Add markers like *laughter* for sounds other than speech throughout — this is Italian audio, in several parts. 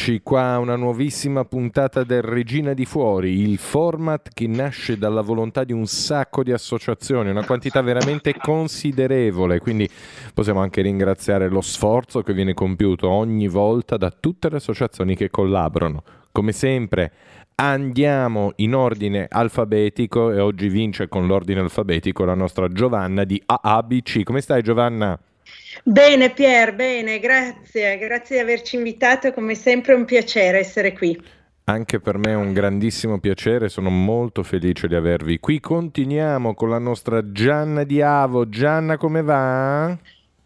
Eccoci qua, una nuovissima puntata del Regina di Fuori, il format che nasce dalla volontà di un sacco di associazioni, una quantità veramente considerevole, quindi possiamo anche ringraziare lo sforzo che viene compiuto ogni volta da tutte le associazioni che collaborano. Come sempre andiamo in ordine alfabetico e oggi vince con l'ordine alfabetico la nostra Giovanna di AABC. Come stai Giovanna? Bene Pier, bene, grazie, grazie di averci invitato, come sempre è un piacere essere qui. Anche per me è un grandissimo piacere, sono molto felice di avervi qui. Continuiamo con la nostra Gianna di Avo. Gianna, come va?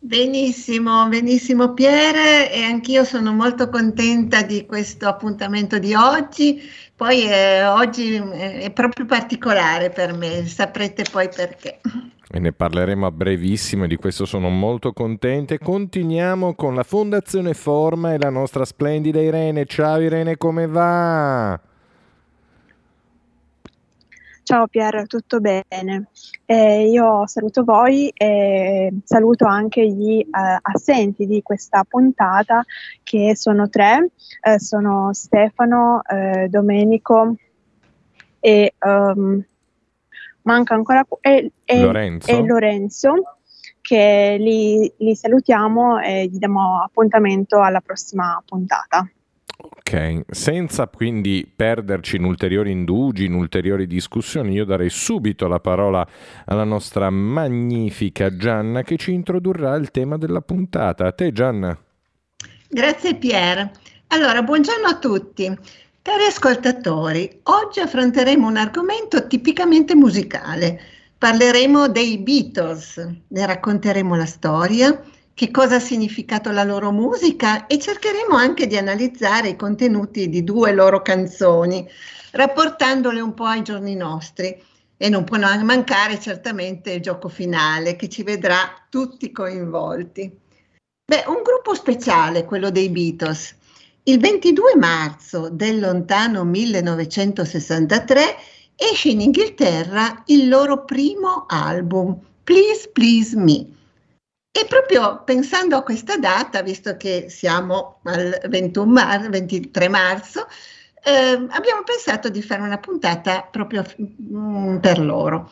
Benissimo, benissimo Pier e anch'io sono molto contenta di questo appuntamento di oggi. Poi eh, oggi è proprio particolare per me, saprete poi perché e ne parleremo a brevissimo di questo sono molto contente. Continuiamo con la Fondazione Forma e la nostra splendida Irene. Ciao Irene, come va? Ciao Pier, tutto bene? Eh, io saluto voi e saluto anche gli eh, assenti di questa puntata che sono tre, eh, sono Stefano, eh, Domenico e um, manca ancora e, e, Lorenzo. e Lorenzo che li, li, salutiamo e gli diamo appuntamento alla prossima puntata. Ok, senza quindi perderci in ulteriori indugi, in ulteriori discussioni, io darei subito la parola alla nostra magnifica Gianna che ci introdurrà il tema della puntata. A te Gianna. Grazie Pier. Allora, buongiorno a tutti. Cari ascoltatori, oggi affronteremo un argomento tipicamente musicale. Parleremo dei Beatles, ne racconteremo la storia, che cosa ha significato la loro musica e cercheremo anche di analizzare i contenuti di due loro canzoni, rapportandole un po' ai giorni nostri. E non può mancare certamente il gioco finale che ci vedrà tutti coinvolti. Beh, un gruppo speciale, quello dei Beatles il 22 marzo del lontano 1963 esce in Inghilterra il loro primo album, Please Please Me. E proprio pensando a questa data, visto che siamo al 21 23 marzo, eh, abbiamo pensato di fare una puntata proprio mm, per loro.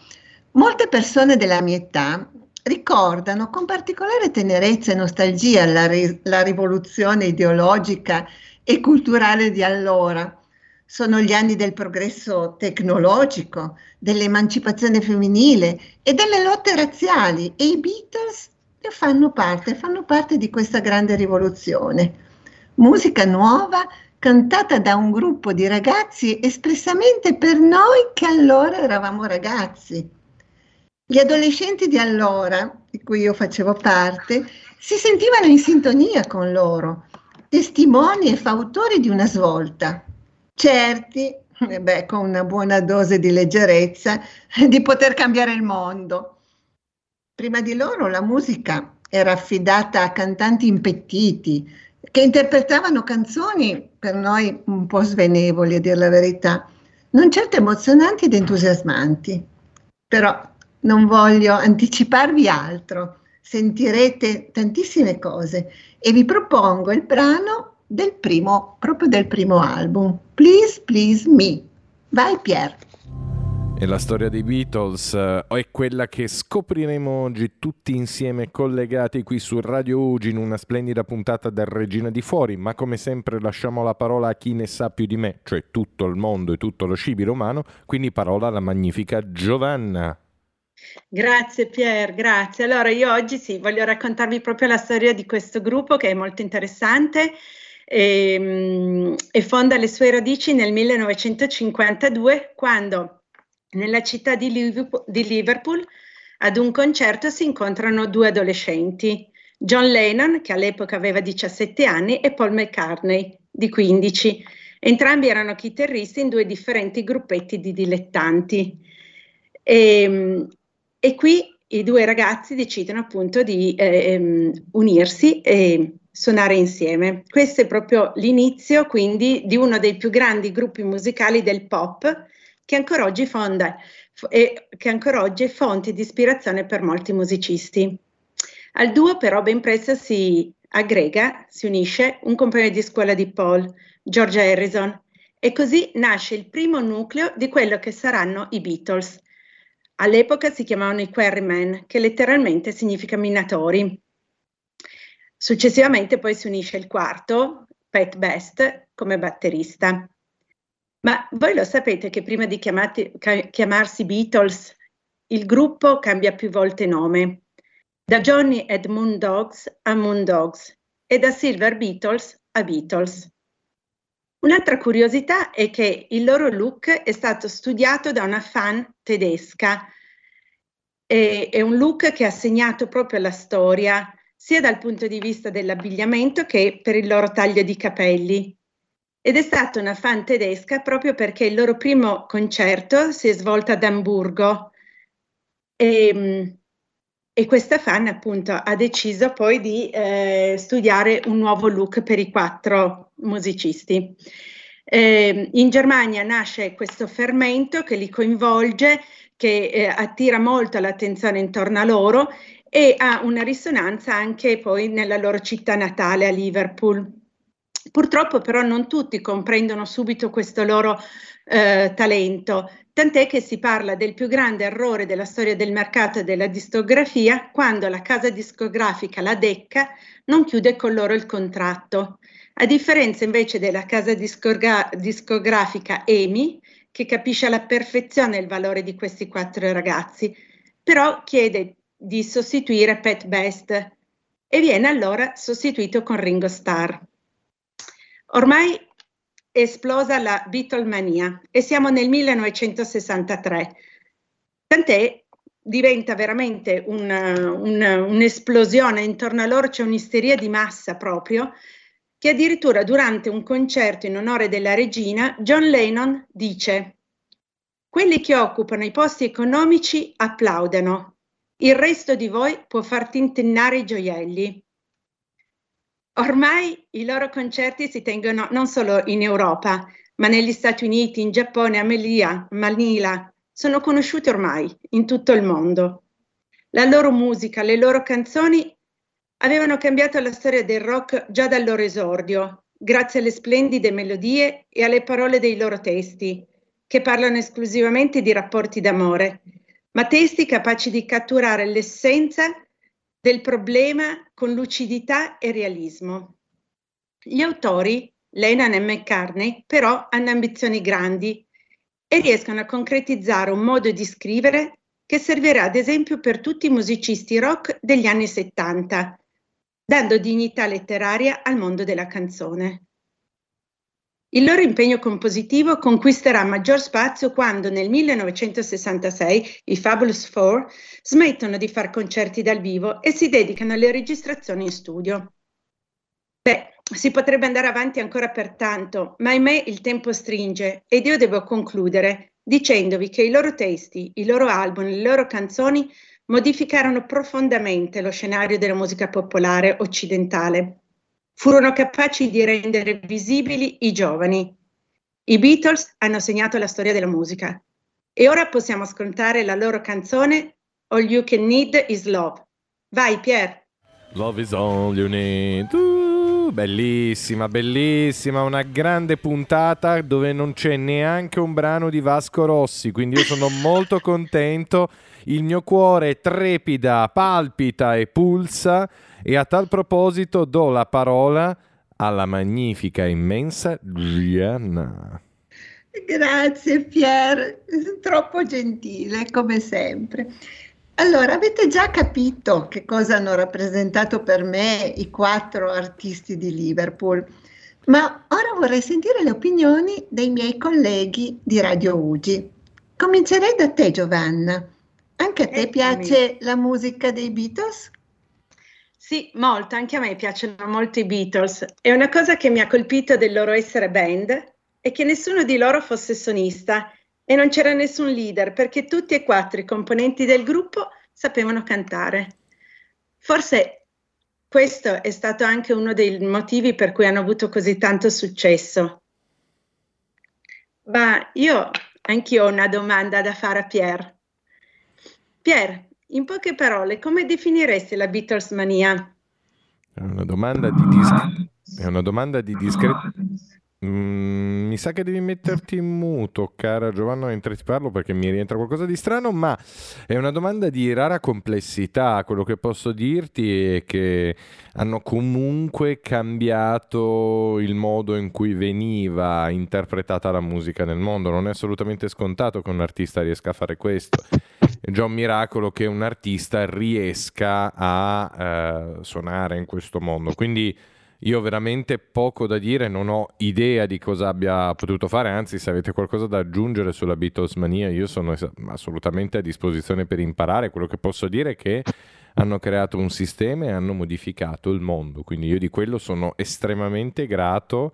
Molte persone della mia età ricordano con particolare tenerezza e nostalgia la, ri- la rivoluzione ideologica e culturale di allora. Sono gli anni del progresso tecnologico, dell'emancipazione femminile e delle lotte razziali e i Beatles ne fanno parte, fanno parte di questa grande rivoluzione. Musica nuova cantata da un gruppo di ragazzi espressamente per noi che allora eravamo ragazzi. Gli adolescenti di allora, di cui io facevo parte, si sentivano in sintonia con loro, testimoni e fautori di una svolta, certi, eh beh, con una buona dose di leggerezza, di poter cambiare il mondo. Prima di loro la musica era affidata a cantanti impettiti che interpretavano canzoni per noi un po' svenevoli, a dire la verità, non certo emozionanti ed entusiasmanti. Però non voglio anticiparvi altro, sentirete tantissime cose e vi propongo il brano del primo, proprio del primo album, Please Please Me. Vai Pier. E la storia dei Beatles uh, è quella che scopriremo oggi tutti insieme collegati qui su Radio Ugi in una splendida puntata del Regina di Fuori, ma come sempre lasciamo la parola a chi ne sa più di me, cioè tutto il mondo e tutto lo scibile umano, quindi parola alla magnifica Giovanna. Grazie Pier, grazie. Allora io oggi sì, voglio raccontarvi proprio la storia di questo gruppo che è molto interessante e, ehm, e fonda le sue radici nel 1952 quando nella città di Liverpool, ad un concerto si incontrano due adolescenti, John Lennon che all'epoca aveva 17 anni e Paul McCartney di 15. Entrambi erano chitarristi in due differenti gruppetti di dilettanti. E, ehm, e qui i due ragazzi decidono appunto di eh, unirsi e suonare insieme. Questo è proprio l'inizio quindi di uno dei più grandi gruppi musicali del pop che ancora oggi fonda e che ancora oggi è fonte di ispirazione per molti musicisti. Al duo però ben presto si aggrega, si unisce un compagno di scuola di Paul, George Harrison, e così nasce il primo nucleo di quello che saranno i Beatles. All'epoca si chiamavano i Quarrymen, che letteralmente significa minatori. Successivamente poi si unisce il quarto, Pat Best, come batterista. Ma voi lo sapete che prima di chiamati, chiamarsi Beatles, il gruppo cambia più volte nome, da Johnny and Moon Dogs a Moon Dogs e da Silver Beatles a Beatles. Un'altra curiosità è che il loro look è stato studiato da una fan tedesca. E, è un look che ha segnato proprio la storia, sia dal punto di vista dell'abbigliamento che per il loro taglio di capelli. Ed è stata una fan tedesca proprio perché il loro primo concerto si è svolto ad Amburgo. E, e questa fan appunto ha deciso poi di eh, studiare un nuovo look per i quattro musicisti. Eh, in Germania nasce questo fermento che li coinvolge, che eh, attira molto l'attenzione intorno a loro e ha una risonanza anche poi nella loro città natale a Liverpool. Purtroppo però non tutti comprendono subito questo loro eh, talento tant'è che si parla del più grande errore della storia del mercato e della discografia quando la casa discografica, la Decca, non chiude con loro il contratto. A differenza invece della casa discogra- discografica EMI, che capisce alla perfezione il valore di questi quattro ragazzi, però chiede di sostituire Pat Best e viene allora sostituito con Ringo Starr. Ormai esplosa la Beatlemania e siamo nel 1963. Tant'è diventa veramente un, un, un'esplosione, intorno a loro c'è un'isteria di massa proprio, che addirittura durante un concerto in onore della regina, John Lennon dice quelli che occupano i posti economici applaudono, il resto di voi può far tintennare i gioielli. Ormai i loro concerti si tengono non solo in Europa, ma negli Stati Uniti, in Giappone, a Melia, Manila. Sono conosciuti ormai in tutto il mondo. La loro musica, le loro canzoni avevano cambiato la storia del rock già dal loro esordio, grazie alle splendide melodie e alle parole dei loro testi, che parlano esclusivamente di rapporti d'amore, ma testi capaci di catturare l'essenza del problema con lucidità e realismo. Gli autori, Lennon e McCartney, però hanno ambizioni grandi e riescono a concretizzare un modo di scrivere che servirà ad esempio per tutti i musicisti rock degli anni 70, dando dignità letteraria al mondo della canzone. Il loro impegno compositivo conquisterà maggior spazio quando nel 1966 i Fabulous Four smettono di fare concerti dal vivo e si dedicano alle registrazioni in studio. Beh, si potrebbe andare avanti ancora per tanto, ma ahimè il tempo stringe ed io devo concludere dicendovi che i loro testi, i loro album, le loro canzoni modificarono profondamente lo scenario della musica popolare occidentale furono capaci di rendere visibili i giovani. I Beatles hanno segnato la storia della musica e ora possiamo ascoltare la loro canzone All You Can Need Is Love. Vai Pier. Love is all you need. Bellissima, bellissima, una grande puntata dove non c'è neanche un brano di Vasco Rossi, quindi io sono molto contento. Il mio cuore trepida, palpita e pulsa e a tal proposito do la parola alla magnifica, immensa Gianna. Grazie Pier, troppo gentile come sempre. Allora, avete già capito che cosa hanno rappresentato per me i quattro artisti di Liverpool, ma ora vorrei sentire le opinioni dei miei colleghi di Radio Ugi. Comincerei da te Giovanna. Anche a te Eccomi. piace la musica dei Beatles? Sì, molto, anche a me piacciono molto i Beatles. E una cosa che mi ha colpito del loro essere band è che nessuno di loro fosse sonista e non c'era nessun leader perché tutti e quattro i componenti del gruppo sapevano cantare. Forse questo è stato anche uno dei motivi per cui hanno avuto così tanto successo. Ma io anch'io ho una domanda da fare a Pierre. Pierre, in poche parole, come definiresti la Beatles mania? È una domanda di, dis- è una domanda di discreto. Mm, mi sa che devi metterti in muto, cara Giovanna, mentre ti parlo perché mi rientra qualcosa di strano, ma è una domanda di rara complessità. Quello che posso dirti è che hanno comunque cambiato il modo in cui veniva interpretata la musica nel mondo. Non è assolutamente scontato che un artista riesca a fare questo. È già un miracolo che un artista riesca a eh, suonare in questo mondo. Quindi io veramente poco da dire, non ho idea di cosa abbia potuto fare, anzi se avete qualcosa da aggiungere sulla Beatlesmania io sono assolutamente a disposizione per imparare, quello che posso dire è che hanno creato un sistema e hanno modificato il mondo, quindi io di quello sono estremamente grato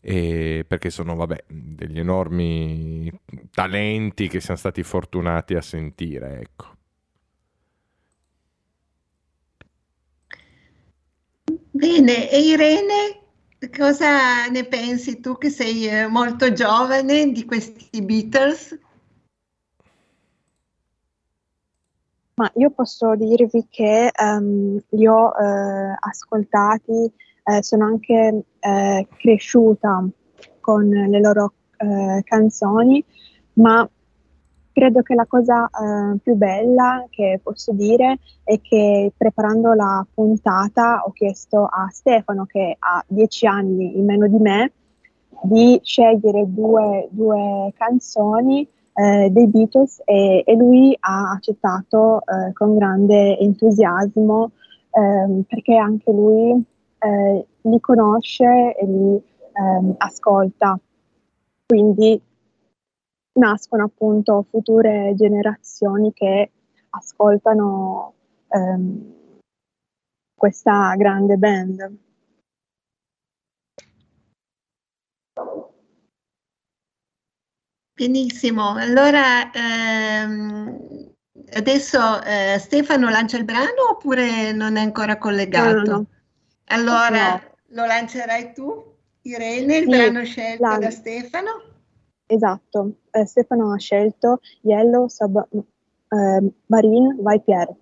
perché sono vabbè, degli enormi talenti che siamo stati fortunati a sentire, ecco. Bene, e Irene, cosa ne pensi tu che sei eh, molto giovane di questi Beatles? Ma io posso dirvi che um, li ho eh, ascoltati, eh, sono anche eh, cresciuta con le loro eh, canzoni, ma Credo che la cosa eh, più bella che posso dire è che preparando la puntata ho chiesto a Stefano, che ha dieci anni in meno di me, di scegliere due, due canzoni eh, dei Beatles e, e, lui ha accettato eh, con grande entusiasmo ehm, perché anche lui eh, li conosce e li ehm, ascolta. Quindi nascono appunto future generazioni che ascoltano ehm, questa grande band. Benissimo, allora ehm, adesso eh, Stefano lancia il brano oppure non è ancora collegato? No, no, no. Allora lo lancerai tu, Irene, il sì, brano scelto la... da Stefano? Esatto, eh, Stefano ha scelto Yellow Submarine eh, vai Pierre.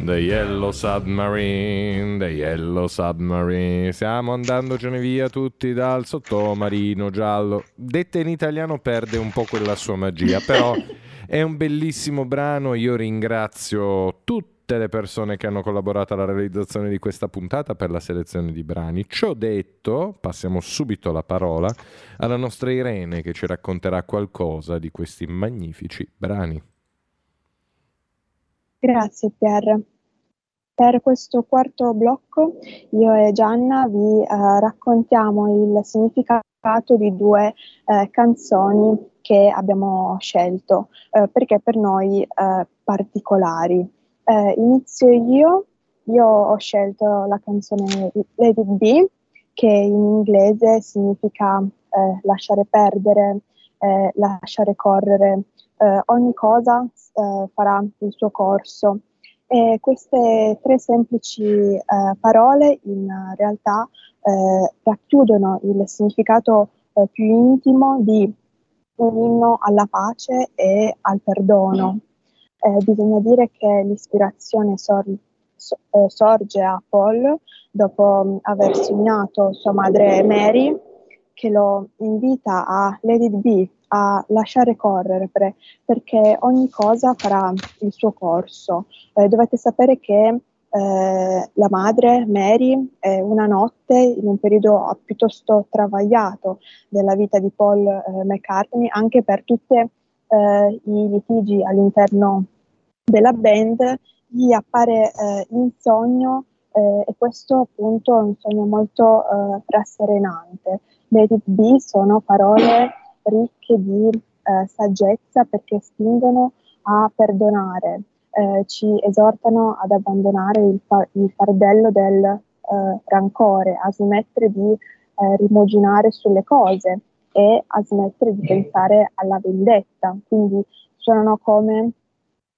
The Yellow Submarine, The Yellow Submarine. Stiamo andandocene via tutti dal sottomarino giallo. Detta in italiano perde un po' quella sua magia, però *laughs* è un bellissimo brano. Io ringrazio tutti tutte le persone che hanno collaborato alla realizzazione di questa puntata per la selezione di brani. Ciò detto, passiamo subito la parola alla nostra Irene che ci racconterà qualcosa di questi magnifici brani. Grazie Pier. Per questo quarto blocco io e Gianna vi eh, raccontiamo il significato di due eh, canzoni che abbiamo scelto eh, perché per noi eh, particolari. Eh, inizio io, io ho scelto la canzone It Be, che in inglese significa eh, lasciare perdere, eh, lasciare correre, eh, ogni cosa eh, farà il suo corso. E queste tre semplici eh, parole in realtà racchiudono il significato più intimo di un inno alla pace e al perdono. Eh, bisogna dire che l'ispirazione sor- so- eh, sorge a Paul dopo mh, aver sognato sua madre Mary che lo invita a let it be, a lasciare correre per, perché ogni cosa farà il suo corso. Eh, dovete sapere che eh, la madre Mary eh, una notte in un periodo piuttosto travagliato della vita di Paul eh, McCartney anche per tutte eh, i litigi all'interno della band, gli appare eh, in sogno eh, e questo appunto è un sogno molto eh, rasserenante. Let be sono parole ricche di eh, saggezza perché spingono a perdonare, eh, ci esortano ad abbandonare il, fa- il fardello del eh, rancore, a smettere di rimuginare sulle cose e a smettere di pensare alla vendetta. Quindi suonano come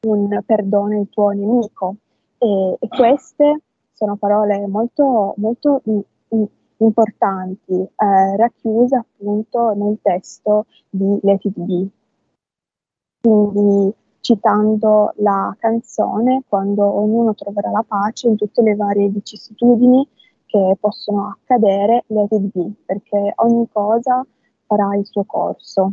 un perdono il tuo nemico. E, e queste sono parole molto, molto in, in, importanti, eh, racchiuse appunto nel testo di Let It Be. Quindi citando la canzone Quando ognuno troverà la pace in tutte le varie vicissitudini che possono accadere, let it be, perché ogni cosa farà il suo corso.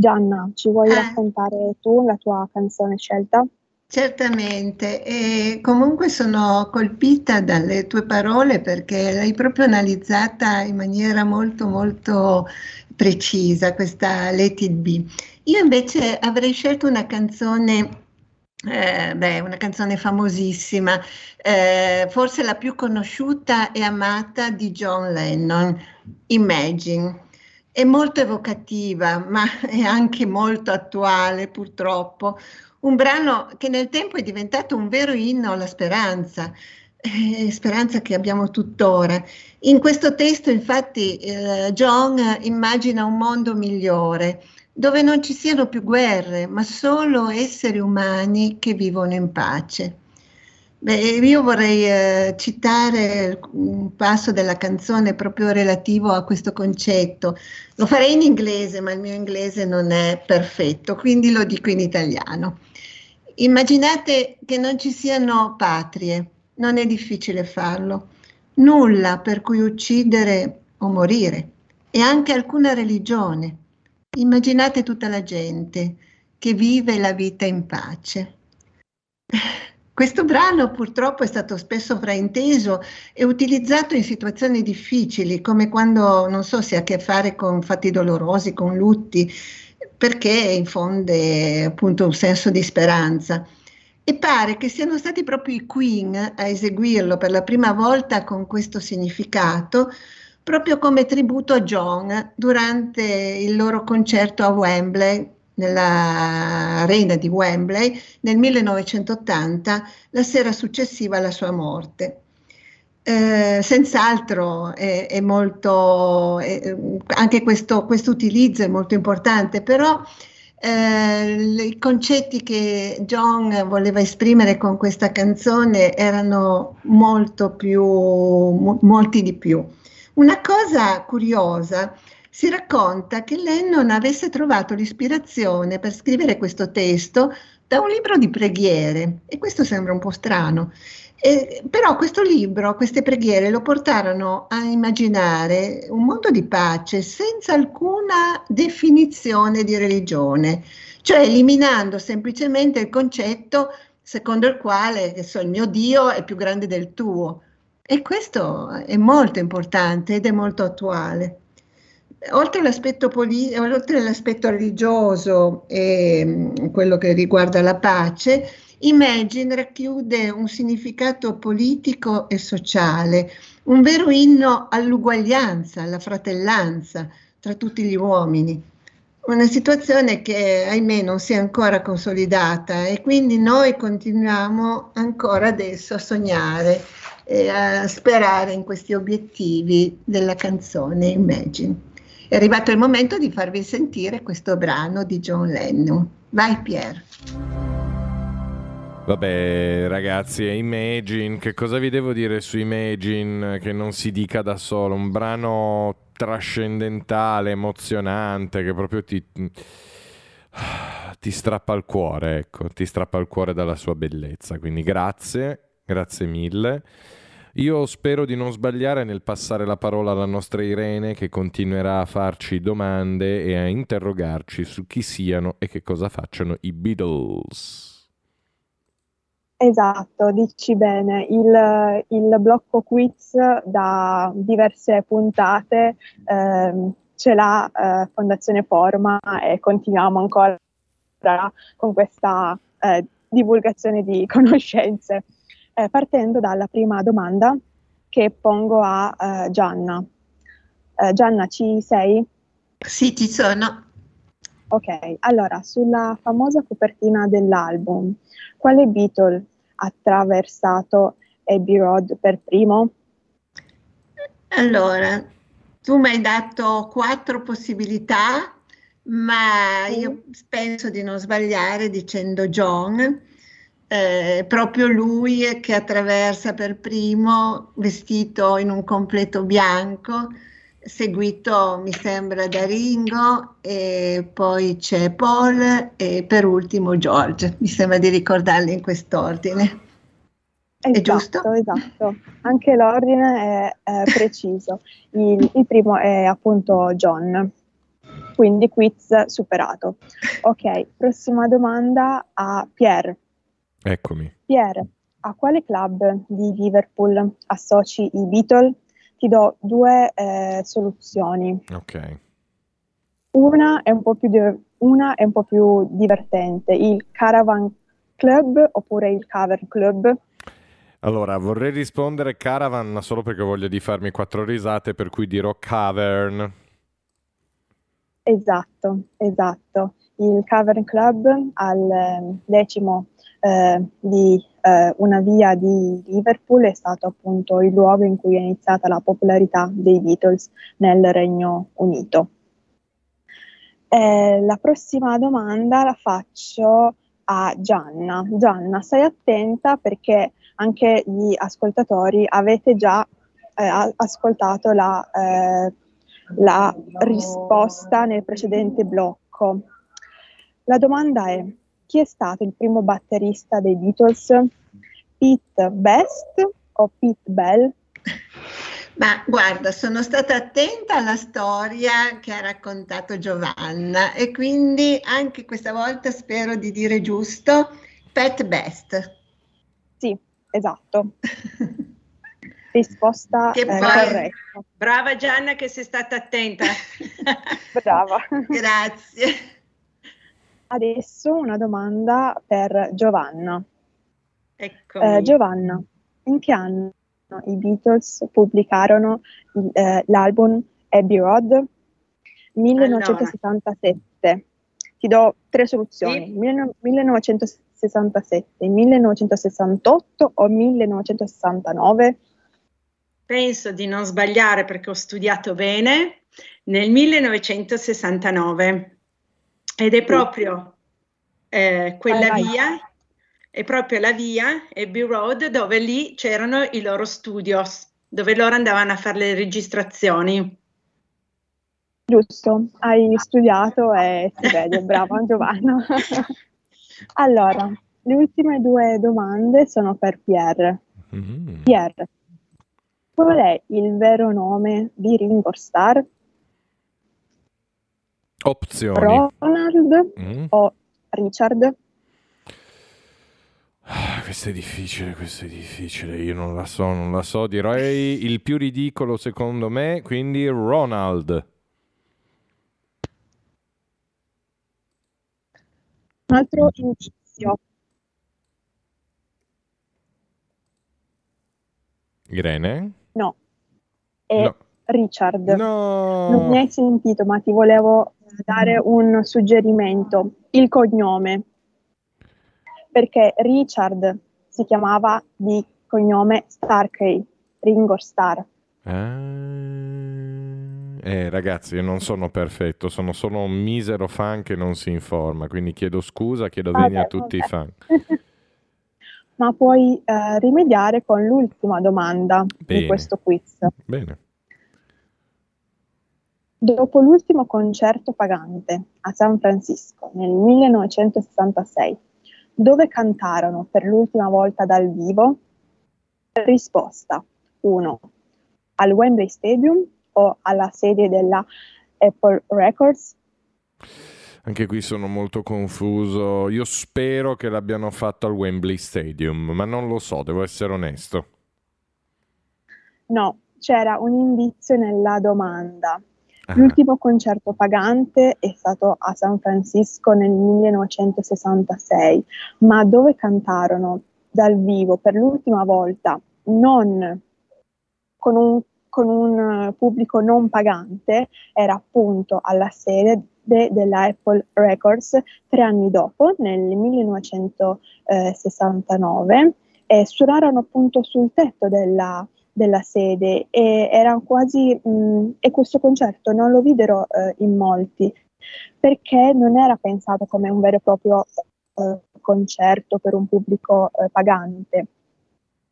Gianna, ci vuoi eh. raccontare tu la tua canzone scelta? Certamente, e comunque sono colpita dalle tue parole perché l'hai proprio analizzata in maniera molto molto precisa questa Let It Be. Io invece avrei scelto una canzone eh, beh, una canzone famosissima, eh, forse la più conosciuta e amata di John Lennon, Imagine. È molto evocativa, ma è anche molto attuale purtroppo. Un brano che nel tempo è diventato un vero inno alla speranza, eh, speranza che abbiamo tuttora. In questo testo, infatti, eh, John immagina un mondo migliore, dove non ci siano più guerre, ma solo esseri umani che vivono in pace. Beh, io vorrei eh, citare un passo della canzone proprio relativo a questo concetto. Lo farei in inglese, ma il mio inglese non è perfetto, quindi lo dico in italiano. Immaginate che non ci siano patrie, non è difficile farlo, nulla per cui uccidere o morire e anche alcuna religione. Immaginate tutta la gente che vive la vita in pace. Questo brano purtroppo è stato spesso frainteso e utilizzato in situazioni difficili, come quando, non so, si ha a che fare con fatti dolorosi, con lutti, perché infonde appunto un senso di speranza. E pare che siano stati proprio i Queen a eseguirlo per la prima volta con questo significato, proprio come tributo a John durante il loro concerto a Wembley, nella arena di Wembley, nel 1980, la sera successiva alla sua morte. Eh, senz'altro è, è molto, è, anche questo, utilizzo è molto importante, però eh, i concetti che John voleva esprimere con questa canzone erano molto più, mo, molti di più. Una cosa curiosa, si racconta che Lennon avesse trovato l'ispirazione per scrivere questo testo da un libro di preghiere, e questo sembra un po' strano, eh, però questo libro, queste preghiere lo portarono a immaginare un mondo di pace senza alcuna definizione di religione, cioè eliminando semplicemente il concetto secondo il quale so, il mio Dio è più grande del tuo. E questo è molto importante ed è molto attuale. Oltre all'aspetto, poli- oltre all'aspetto religioso e mm, quello che riguarda la pace, Imagine racchiude un significato politico e sociale, un vero inno all'uguaglianza, alla fratellanza tra tutti gli uomini. Una situazione che ahimè non si è ancora consolidata e quindi noi continuiamo ancora adesso a sognare e a sperare in questi obiettivi della canzone Imagine. È arrivato il momento di farvi sentire questo brano di John Lennon. Vai Pier. Vabbè, ragazzi, Imagine. Che cosa vi devo dire su Imagine che non si dica da solo? Un brano trascendentale, emozionante, che proprio ti, ti strappa il cuore, ecco, ti strappa il cuore dalla sua bellezza. Quindi grazie, grazie mille. Io spero di non sbagliare nel passare la parola alla nostra Irene che continuerà a farci domande e a interrogarci su chi siano e che cosa facciano i Beatles. Esatto, dici bene, il, il blocco quiz da diverse puntate eh, ce l'ha eh, Fondazione Forma e continuiamo ancora con questa eh, divulgazione di *laughs* conoscenze, eh, partendo dalla prima domanda che pongo a eh, Gianna. Eh, Gianna, ci sei? Sì, ci sono. Ok, allora, sulla famosa copertina dell'album, quale Beatle attraversato Abbey Road per primo? Allora, tu mi hai dato quattro possibilità, ma io penso di non sbagliare dicendo John. Eh, proprio lui che attraversa per primo vestito in un completo bianco seguito mi sembra da Ringo e poi c'è Paul e per ultimo George, mi sembra di ricordarli in quest'ordine. Esatto, è giusto? Esatto, anche l'ordine è, è preciso. Il, il, primo è appunto John, quindi quiz superato. Ok, prossima domanda a Pierre. Eccomi. Pierre, a quale club di Liverpool associ i Beatles? Ti do due eh, soluzioni. Ok. Una è, un po più di- una è un po' più divertente, il Caravan Club oppure il Cavern Club. Allora, vorrei rispondere Caravan, solo perché voglio di farmi quattro risate, per cui dirò Cavern. Esatto, esatto. Il Cavern Club al eh, decimo eh, di eh, una via di Liverpool è stato appunto il luogo in cui è iniziata la popolarità dei Beatles nel Regno Unito. Eh, la prossima domanda la faccio a Gianna. Gianna, stai attenta perché anche gli ascoltatori avete già eh, ascoltato la, eh, la risposta nel precedente blocco. La domanda è chi è stato il primo batterista dei Beatles? Pete Best o Pete Bell? Ma guarda, sono stata attenta alla storia che ha raccontato Giovanna e quindi anche questa volta spero di dire giusto, Pete Best. Sì, esatto. *laughs* Risposta che eh, corretta. Brava Gianna che sei stata attenta. *laughs* Brava. Grazie. Adesso una domanda per Giovanna. Eh, Giovanna, in che anno i Beatles pubblicarono eh, l'album Abbey Road? 1977. Allora. Ti do tre soluzioni. Sì. 1967, 1968 o 1969? Penso di non sbagliare perché ho studiato bene. Nel 1969. Ed è proprio eh, quella vai, via, è proprio la via Abbey Road dove lì c'erano i loro studios, dove loro andavano a fare le registrazioni. Giusto, hai studiato e si vede, brava *laughs* Giovanna. allora, le ultime due domande sono per Pierre. Mm-hmm. Pierre, qual è il vero nome di Ringo Starr? Opzioni. Ronald mm. o Richard? Ah, questo è difficile, questo è difficile, io non la so, non la so, direi il più ridicolo secondo me, quindi Ronald. Un altro indizio. Irene? No. È no. Richard. No. Non mi hai sentito, ma ti volevo dare un suggerimento, il cognome, perché Richard si chiamava di cognome Starkey, Ringo Starr. Ah, eh, ragazzi, io non sono perfetto, sono solo un misero fan che non si informa, quindi chiedo scusa, chiedo ah, venia a tutti vabbè. i fan. *laughs* Ma puoi eh, rimediare con l'ultima domanda Bene. di questo quiz. Bene. Dopo l'ultimo concerto pagante a San Francisco nel 1966, dove cantarono per l'ultima volta dal vivo? Risposta 1. Al Wembley Stadium o alla sede della Apple Records? Anche qui sono molto confuso. Io spero che l'abbiano fatto al Wembley Stadium, ma non lo so, devo essere onesto. No, c'era un indizio nella domanda. Ah. L'ultimo concerto pagante è stato a San Francisco nel 1966, ma dove cantarono dal vivo per l'ultima volta, non con un, con un pubblico non pagante, era appunto alla sede de, della Records tre anni dopo, nel 1969, e suonarono appunto sul tetto della, della sede e era quasi mh, e questo concerto non lo videro eh, in molti perché non era pensato come un vero e proprio eh, concerto per un pubblico eh, pagante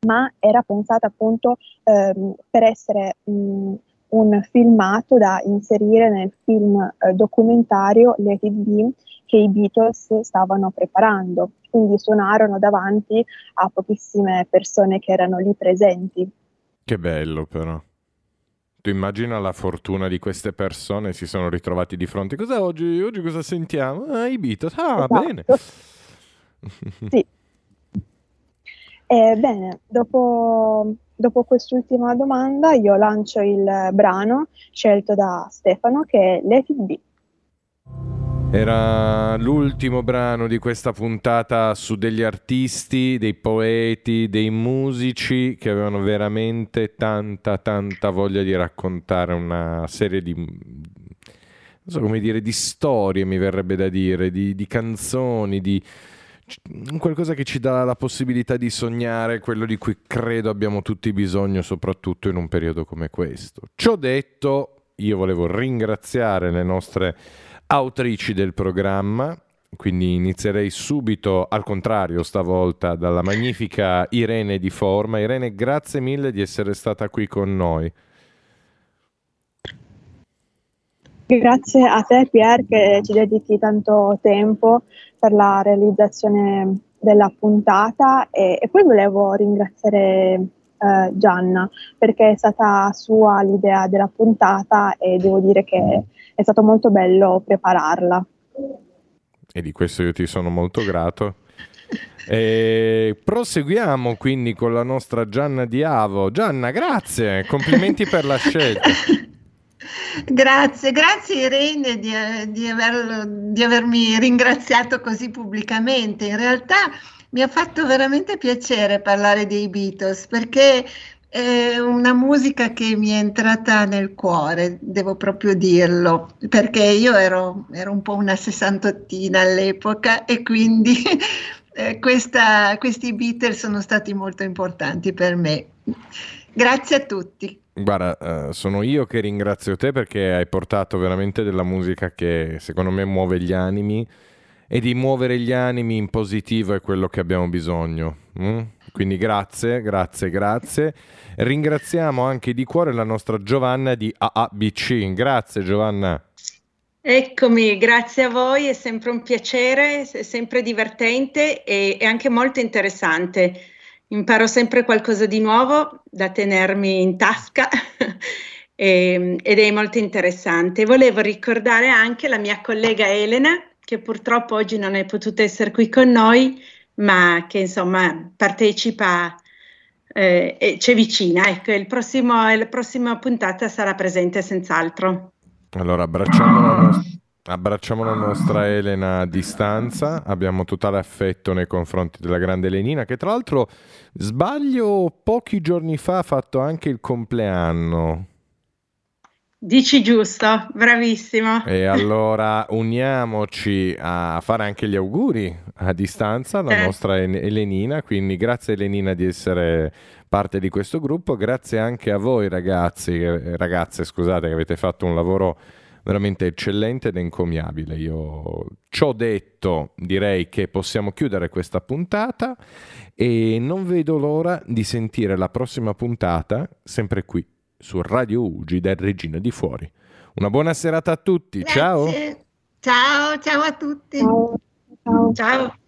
ma era pensato appunto ehm, per essere mh, un filmato da inserire nel film eh, documentario Let It che i Beatles stavano preparando. Quindi suonarono davanti a pochissime persone che erano lì presenti. Che bello però. Tu immagina la fortuna di queste persone, si sono ritrovati di fronte. Cosa oggi? Oggi cosa sentiamo? Ah, i Beatles. Ah, esatto. bene. *laughs* sì. Eh, bene, dopo, dopo quest'ultima domanda io lancio il brano scelto da Stefano che è Let It Be. Era l'ultimo brano di questa puntata su degli artisti, dei poeti, dei musici che avevano veramente tanta, tanta voglia di raccontare una serie di, non so come dire, di storie, mi verrebbe da dire, di, di canzoni, di qualcosa che ci dà la possibilità di sognare quello di cui credo abbiamo tutti bisogno, soprattutto in un periodo come questo. Ciò detto, io volevo ringraziare le nostre autrici del programma, quindi inizierei subito, al contrario stavolta, dalla magnifica Irene di Forma. Irene, grazie mille di essere stata qui con noi. Grazie a te Pier che ci dedichi tanto tempo per la realizzazione della puntata e, e poi volevo ringraziare eh, Gianna perché è stata sua l'idea della puntata e devo dire che è stato molto bello prepararla. E di questo io ti sono molto grato. E proseguiamo quindi con la nostra Gianna Diavo. Gianna, grazie, complimenti per la scelta. *laughs* Grazie, grazie Irene di, di, aver, di, avermi ringraziato così pubblicamente. In realtà mi ha fatto veramente piacere parlare dei Beatles perché è una musica che mi è entrata nel cuore, devo proprio dirlo, perché io ero, ero un po' una sessantottina all'epoca e quindi *laughs* eh, questa, questi Beatles sono stati molto importanti per me. Grazie a tutti. Guarda, uh, sono io che ringrazio te perché hai portato veramente della musica che secondo me muove gli animi e di muovere gli animi in positivo è quello che abbiamo bisogno. Mm? Quindi grazie, grazie, grazie. Ringraziamo anche di cuore la nostra Giovanna di AABC. Grazie Giovanna. Eccomi, grazie a voi, è sempre un piacere, è sempre divertente e, anche molto interessante. Imparo sempre qualcosa di nuovo da tenermi in tasca *laughs* e, ed è molto interessante. Volevo ricordare anche la mia collega Elena, che purtroppo oggi non è potuta essere qui con noi, ma che insomma partecipa eh, e c'è vicina. Ecco, il prossimo, la prossima puntata sarà presente senz'altro. Allora abbracciamo la, abbracciamo la nostra Elena a distanza, abbiamo totale affetto nei confronti della grande Elenina che tra l'altro sbaglio pochi giorni fa ha fatto anche il compleanno. Dici giusto, bravissimo. E allora uniamoci a fare anche gli auguri a distanza alla eh. nostra Elenina, quindi grazie Elenina di essere parte di questo gruppo, grazie anche a voi ragazzi, ragazze scusate che avete fatto un lavoro veramente eccellente ed encomiabile. Io ci ho detto, direi che possiamo chiudere questa puntata e non vedo l'ora di sentire la prossima puntata sempre qui su Radio Ugi del Regina di Fuori. Una buona serata a tutti, Grazie. ciao! Ciao, ciao a tutti! ciao. ciao. ciao.